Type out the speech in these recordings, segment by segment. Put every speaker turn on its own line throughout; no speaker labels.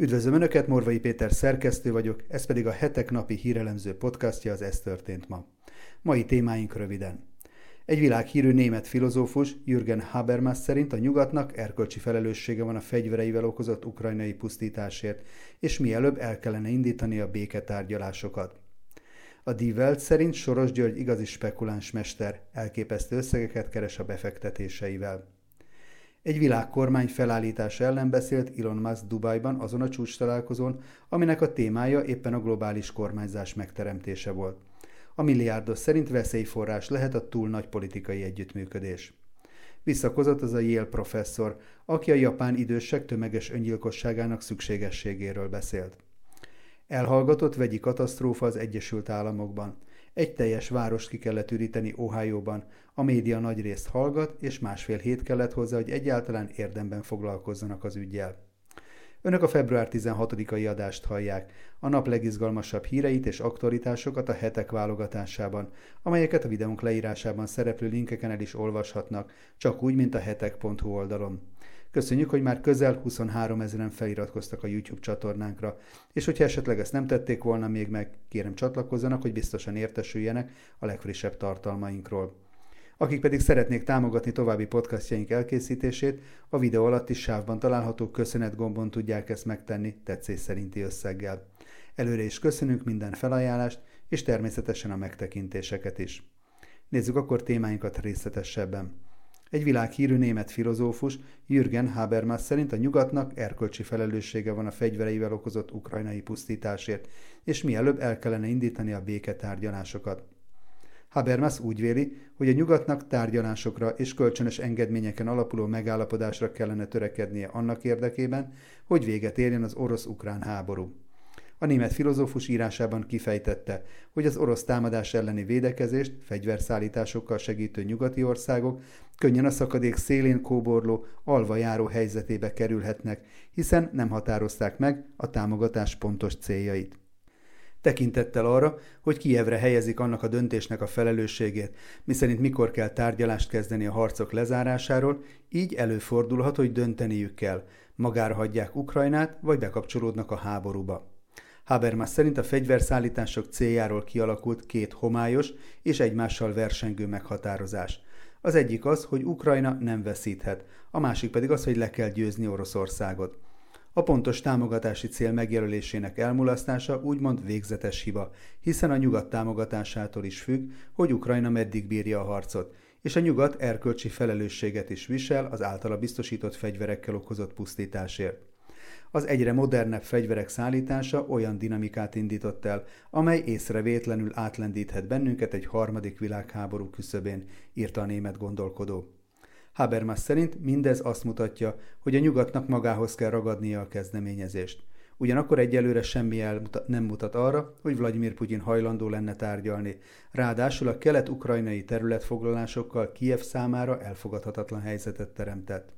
Üdvözlöm Önöket, Morvai Péter szerkesztő vagyok, ez pedig a hetek napi hírelemző podcastja az Ez történt ma. Mai témáink röviden. Egy világhírű német filozófus, Jürgen Habermas szerint a nyugatnak erkölcsi felelőssége van a fegyvereivel okozott ukrajnai pusztításért, és mielőbb el kellene indítani a béketárgyalásokat. A Die Welt szerint Soros György igazi spekuláns mester, elképesztő összegeket keres a befektetéseivel. Egy világkormány felállítása ellen beszélt Elon Musk Dubajban azon a csúcs találkozón, aminek a témája éppen a globális kormányzás megteremtése volt. A milliárdos szerint veszélyforrás lehet a túl nagy politikai együttműködés. Visszakozott az a Yale professzor, aki a japán idősek tömeges öngyilkosságának szükségességéről beszélt. Elhallgatott vegyi katasztrófa az Egyesült Államokban. Egy teljes várost ki kellett üríteni Ohio-ban, a média nagy részt hallgat, és másfél hét kellett hozzá, hogy egyáltalán érdemben foglalkozzanak az ügyjel. Önök a február 16-ai adást hallják, a nap legizgalmasabb híreit és aktualitásokat a hetek válogatásában, amelyeket a videónk leírásában szereplő linkeken el is olvashatnak, csak úgy, mint a hetek.hu oldalon. Köszönjük, hogy már közel 23 ezeren feliratkoztak a YouTube csatornánkra, és hogyha esetleg ezt nem tették volna még meg, kérem csatlakozzanak, hogy biztosan értesüljenek a legfrissebb tartalmainkról. Akik pedig szeretnék támogatni további podcastjaink elkészítését, a videó alatti sávban található köszönet gombon tudják ezt megtenni tetszés szerinti összeggel. Előre is köszönünk minden felajánlást, és természetesen a megtekintéseket is. Nézzük akkor témáinkat részletesebben. Egy világhírű német filozófus, Jürgen Habermas szerint a nyugatnak erkölcsi felelőssége van a fegyvereivel okozott ukrajnai pusztításért, és mielőbb el kellene indítani a béketárgyalásokat. Habermas úgy véli, hogy a nyugatnak tárgyalásokra és kölcsönös engedményeken alapuló megállapodásra kellene törekednie annak érdekében, hogy véget érjen az orosz-ukrán háború. A német filozófus írásában kifejtette, hogy az orosz támadás elleni védekezést fegyverszállításokkal segítő nyugati országok könnyen a szakadék szélén kóborló, alva járó helyzetébe kerülhetnek, hiszen nem határozták meg a támogatás pontos céljait. Tekintettel arra, hogy Kijevre helyezik annak a döntésnek a felelősségét, miszerint mikor kell tárgyalást kezdeni a harcok lezárásáról, így előfordulhat, hogy dönteniük kell, magára hagyják Ukrajnát, vagy bekapcsolódnak a háborúba. Habermas szerint a fegyverszállítások céljáról kialakult két homályos és egymással versengő meghatározás. Az egyik az, hogy Ukrajna nem veszíthet, a másik pedig az, hogy le kell győzni Oroszországot. A pontos támogatási cél megjelölésének elmulasztása úgymond végzetes hiba, hiszen a nyugat támogatásától is függ, hogy Ukrajna meddig bírja a harcot, és a nyugat erkölcsi felelősséget is visel az általa biztosított fegyverekkel okozott pusztításért az egyre modernebb fegyverek szállítása olyan dinamikát indított el, amely észrevétlenül átlendíthet bennünket egy harmadik világháború küszöbén, írta a német gondolkodó. Habermas szerint mindez azt mutatja, hogy a nyugatnak magához kell ragadnia a kezdeményezést. Ugyanakkor egyelőre semmi el nem mutat arra, hogy Vladimir Putyin hajlandó lenne tárgyalni. Ráadásul a kelet-ukrajnai területfoglalásokkal Kiev számára elfogadhatatlan helyzetet teremtett.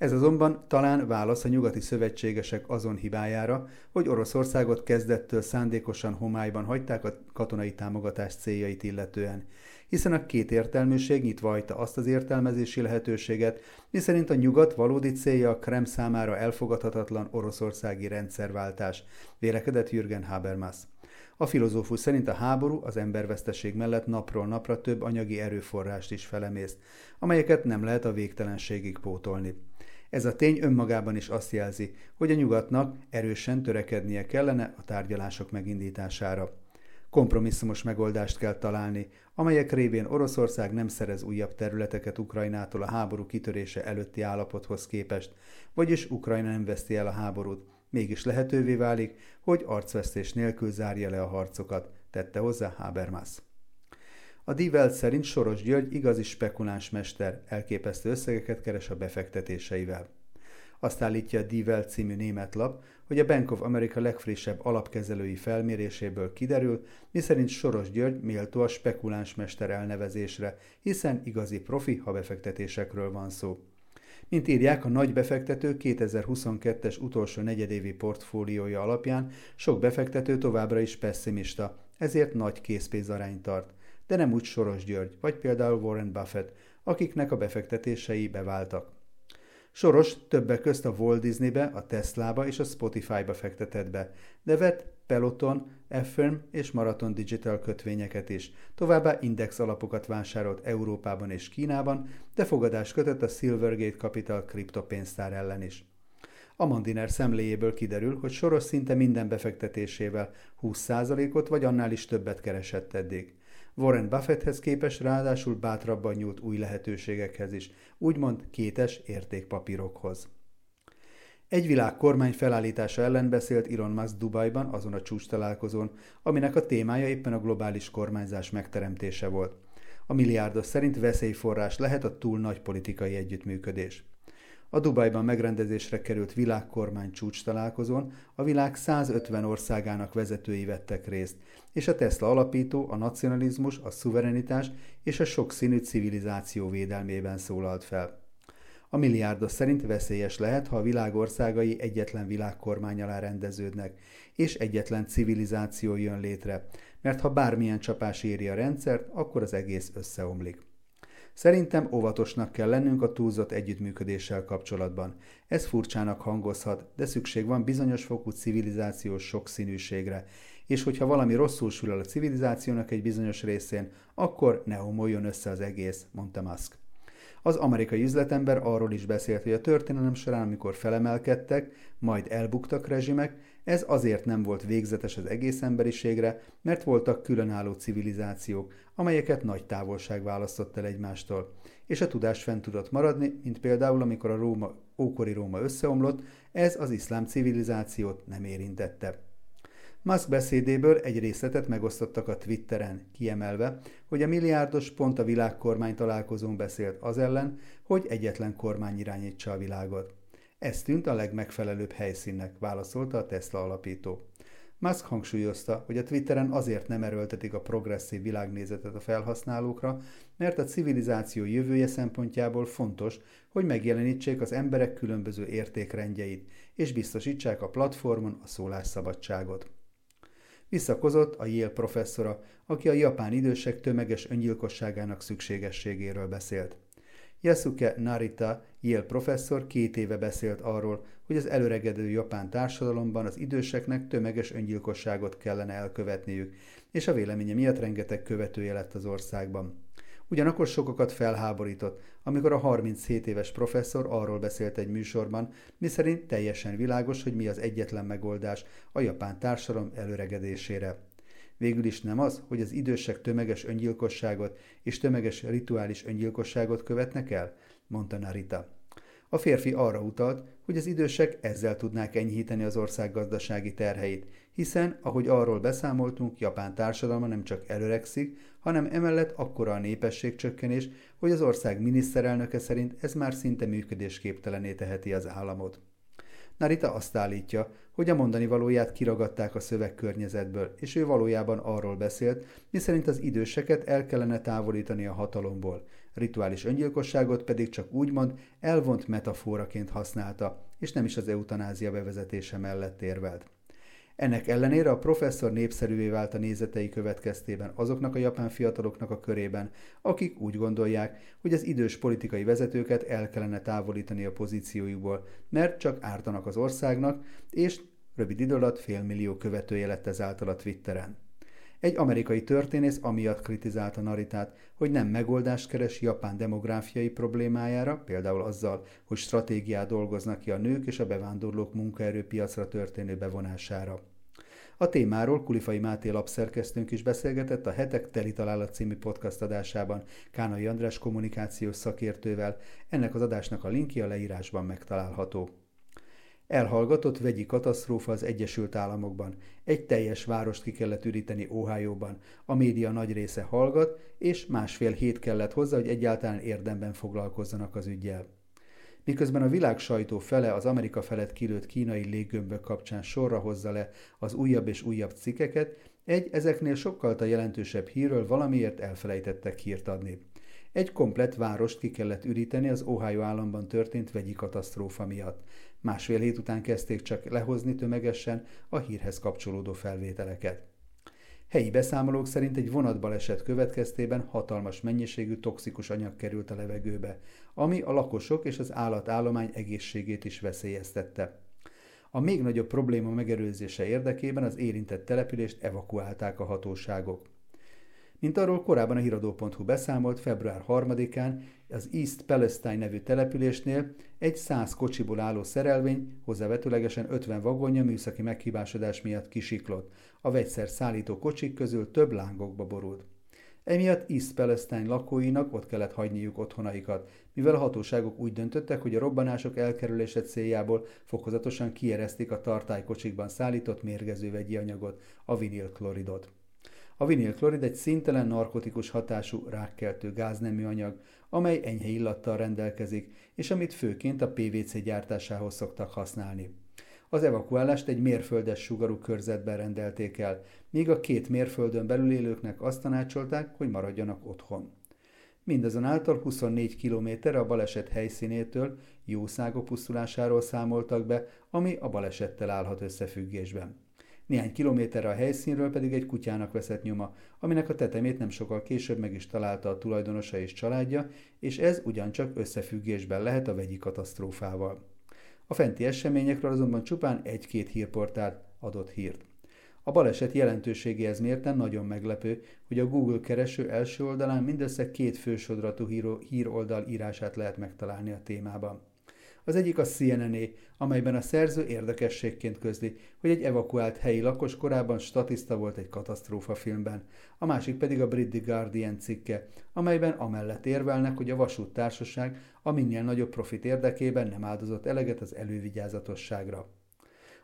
Ez azonban talán válasz a nyugati szövetségesek azon hibájára, hogy Oroszországot kezdettől szándékosan homályban hagyták a katonai támogatás céljait illetően, hiszen a két értelműség nyitva hagyta azt az értelmezési lehetőséget, miszerint a nyugat valódi célja a Krem számára elfogadhatatlan oroszországi rendszerváltás, vélekedett Jürgen Habermas. A filozófus szerint a háború az emberveszteség mellett napról napra több anyagi erőforrást is felemészt, amelyeket nem lehet a végtelenségig pótolni. Ez a tény önmagában is azt jelzi, hogy a nyugatnak erősen törekednie kellene a tárgyalások megindítására. Kompromisszumos megoldást kell találni, amelyek révén Oroszország nem szerez újabb területeket Ukrajnától a háború kitörése előtti állapothoz képest, vagyis Ukrajna nem veszti el a háborút, mégis lehetővé válik, hogy arcvesztés nélkül zárja le a harcokat, tette hozzá Habermas. A Divelt szerint Soros György igazi spekuláns mester, elképesztő összegeket keres a befektetéseivel. Azt állítja a Divelt című német lap, hogy a Bank of America legfrissebb alapkezelői felméréséből kiderül, miszerint Soros György méltó a spekuláns mester elnevezésre, hiszen igazi profi, ha befektetésekről van szó. Mint írják, a nagy befektető 2022-es utolsó negyedévi portfóliója alapján sok befektető továbbra is pessimista, ezért nagy készpénzarányt tart de nem úgy Soros György, vagy például Warren Buffett, akiknek a befektetései beváltak. Soros többek közt a Walt Disneybe, a Teslába és a Spotifyba fektetett be, de vett Peloton, Affirm és Marathon Digital kötvényeket is. Továbbá index alapokat vásárolt Európában és Kínában, de fogadást kötött a Silvergate Capital kriptopénztár ellen is. Amandiner szemléjéből kiderül, hogy Soros szinte minden befektetésével 20%-ot vagy annál is többet keresett eddig. Warren Buffetthez képes ráadásul bátrabban nyúlt új lehetőségekhez is, úgymond kétes értékpapírokhoz. Egy világ kormány felállítása ellen beszélt Elon Musk Dubajban azon a csúcs találkozón, aminek a témája éppen a globális kormányzás megteremtése volt. A milliárdos szerint veszélyforrás lehet a túl nagy politikai együttműködés. A Dubajban megrendezésre került világkormány csúcs találkozón a világ 150 országának vezetői vettek részt, és a Tesla alapító a nacionalizmus, a szuverenitás és a sokszínű civilizáció védelmében szólalt fel. A milliárdos szerint veszélyes lehet, ha a világ egyetlen világkormány alá rendeződnek, és egyetlen civilizáció jön létre, mert ha bármilyen csapás éri a rendszert, akkor az egész összeomlik. Szerintem óvatosnak kell lennünk a túlzott együttműködéssel kapcsolatban. Ez furcsának hangozhat, de szükség van bizonyos fokú civilizációs sokszínűségre, és hogyha valami rosszul sül el a civilizációnak egy bizonyos részén, akkor ne homoljon össze az egész, mondta Musk. Az amerikai üzletember arról is beszélt, hogy a történelem során, amikor felemelkedtek, majd elbuktak rezsimek, ez azért nem volt végzetes az egész emberiségre, mert voltak különálló civilizációk, amelyeket nagy távolság választott el egymástól, és a tudás fent tudott maradni, mint például amikor a Róma, ókori Róma összeomlott, ez az iszlám civilizációt nem érintette. Musk beszédéből egy részletet megosztottak a Twitteren, kiemelve, hogy a milliárdos pont a világkormány találkozón beszélt az ellen, hogy egyetlen kormány irányítsa a világot. Ez tűnt a legmegfelelőbb helyszínnek, válaszolta a Tesla alapító. Musk hangsúlyozta, hogy a Twitteren azért nem erőltetik a progresszív világnézetet a felhasználókra, mert a civilizáció jövője szempontjából fontos, hogy megjelenítsék az emberek különböző értékrendjeit, és biztosítsák a platformon a szólásszabadságot. Visszakozott a Yale professzora, aki a japán idősek tömeges öngyilkosságának szükségességéről beszélt. Yasuke Narita, Yale professzor két éve beszélt arról, hogy az előregedő japán társadalomban az időseknek tömeges öngyilkosságot kellene elkövetniük, és a véleménye miatt rengeteg követője lett az országban. Ugyanakkor sokakat felháborított, amikor a 37 éves professzor arról beszélt egy műsorban, miszerint teljesen világos, hogy mi az egyetlen megoldás a japán társadalom előregedésére. Végül is nem az, hogy az idősek tömeges öngyilkosságot és tömeges rituális öngyilkosságot követnek el, mondta Narita. A férfi arra utalt, hogy az idősek ezzel tudnák enyhíteni az ország gazdasági terheit, hiszen, ahogy arról beszámoltunk, Japán társadalma nem csak előregszik, hanem emellett akkora a népességcsökkenés, hogy az ország miniszterelnöke szerint ez már szinte működésképtelené teheti az államot. Narita azt állítja, hogy a mondani valóját kiragadták a szövegkörnyezetből, és ő valójában arról beszélt, miszerint az időseket el kellene távolítani a hatalomból, rituális öngyilkosságot pedig csak úgymond elvont metaforaként használta, és nem is az eutanázia bevezetése mellett érvelt. Ennek ellenére a professzor népszerűvé vált a nézetei következtében azoknak a japán fiataloknak a körében, akik úgy gondolják, hogy az idős politikai vezetőket el kellene távolítani a pozíciójukból, mert csak ártanak az országnak, és rövid idő alatt félmillió követője lett ezáltal a Twitteren. Egy amerikai történész amiatt kritizálta Naritát, hogy nem megoldást keres Japán demográfiai problémájára, például azzal, hogy stratégiát dolgoznak ki a nők és a bevándorlók munkaerőpiacra történő bevonására. A témáról Kulifai Máté lapszerkesztőnk is beszélgetett a Hetek Teli Találat című podcast adásában Kánai András kommunikációs szakértővel, ennek az adásnak a linkje a leírásban megtalálható. Elhallgatott vegyi katasztrófa az Egyesült Államokban. Egy teljes várost ki kellett üríteni Ohio-ban. A média nagy része hallgat, és másfél hét kellett hozzá, hogy egyáltalán érdemben foglalkozzanak az ügyjel. Miközben a világ sajtó fele az Amerika felett kilőtt kínai léggömbök kapcsán sorra hozza le az újabb és újabb cikkeket, egy ezeknél sokkal a jelentősebb hírről valamiért elfelejtettek hírt adni. Egy komplett várost ki kellett üríteni az Ohio államban történt vegyi katasztrófa miatt. Másfél hét után kezdték csak lehozni tömegesen a hírhez kapcsolódó felvételeket. Helyi beszámolók szerint egy vonatbaleset következtében hatalmas mennyiségű toxikus anyag került a levegőbe, ami a lakosok és az állatállomány egészségét is veszélyeztette. A még nagyobb probléma megerőzése érdekében az érintett települést evakuálták a hatóságok. Mint arról korábban a híradó.hu beszámolt, február 3-án az East Palestine nevű településnél egy 100 kocsiból álló szerelvény hozzávetőlegesen 50 vagonja műszaki meghibásodás miatt kisiklott. A vegyszer szállító kocsik közül több lángokba borult. Emiatt East Palestine lakóinak ott kellett hagyniuk otthonaikat, mivel a hatóságok úgy döntöttek, hogy a robbanások elkerülése céljából fokozatosan kieresztik a tartálykocsikban szállított mérgező vegyi anyagot, a vinilkloridot. A vinilklorid egy szintelen narkotikus hatású rákkeltő gáznemű anyag, amely enyhe illattal rendelkezik, és amit főként a PVC gyártásához szoktak használni. Az evakuálást egy mérföldes sugarú körzetben rendelték el, míg a két mérföldön belül élőknek azt tanácsolták, hogy maradjanak otthon. Mindazonáltal 24 kilométerre a baleset helyszínétől jószágok pusztulásáról számoltak be, ami a balesettel állhat összefüggésben. Néhány kilométerre a helyszínről pedig egy kutyának veszett nyoma, aminek a tetemét nem sokkal később meg is találta a tulajdonosa és családja, és ez ugyancsak összefüggésben lehet a vegyi katasztrófával. A fenti eseményekről azonban csupán egy-két hírportál adott hírt. A baleset jelentőségéhez mérten nagyon meglepő, hogy a Google kereső első oldalán mindössze két fősodratú híroldal írását lehet megtalálni a témában. Az egyik a cnn amelyben a szerző érdekességként közli, hogy egy evakuált helyi lakos korábban statiszta volt egy katasztrófa filmben, a másik pedig a Brit The Guardian cikke, amelyben amellett érvelnek, hogy a vasúttársaság a minél nagyobb profit érdekében nem áldozott eleget az elővigyázatosságra.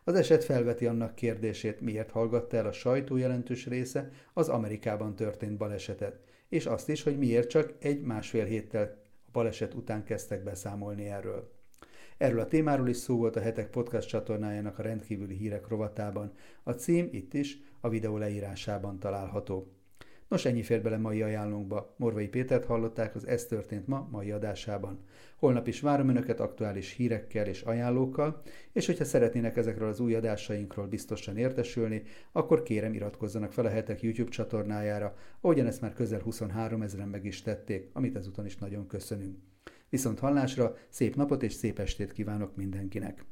Az eset felveti annak kérdését, miért hallgatta el a sajtó jelentős része az Amerikában történt balesetet, és azt is, hogy miért csak egy-másfél héttel a baleset után kezdtek beszámolni erről. Erről a témáról is szó volt a Hetek podcast csatornájának a rendkívüli hírek rovatában. A cím itt is a videó leírásában található. Nos, ennyi fér bele mai ajánlónkba. Morvai Pétert hallották az Ez történt ma mai adásában. Holnap is várom Önöket aktuális hírekkel és ajánlókkal, és hogyha szeretnének ezekről az új adásainkról biztosan értesülni, akkor kérem iratkozzanak fel a Hetek YouTube csatornájára, ahogyan ezt már közel 23 ezeren meg is tették, amit ezúton is nagyon köszönünk. Viszont hallásra szép napot és szép estét kívánok mindenkinek!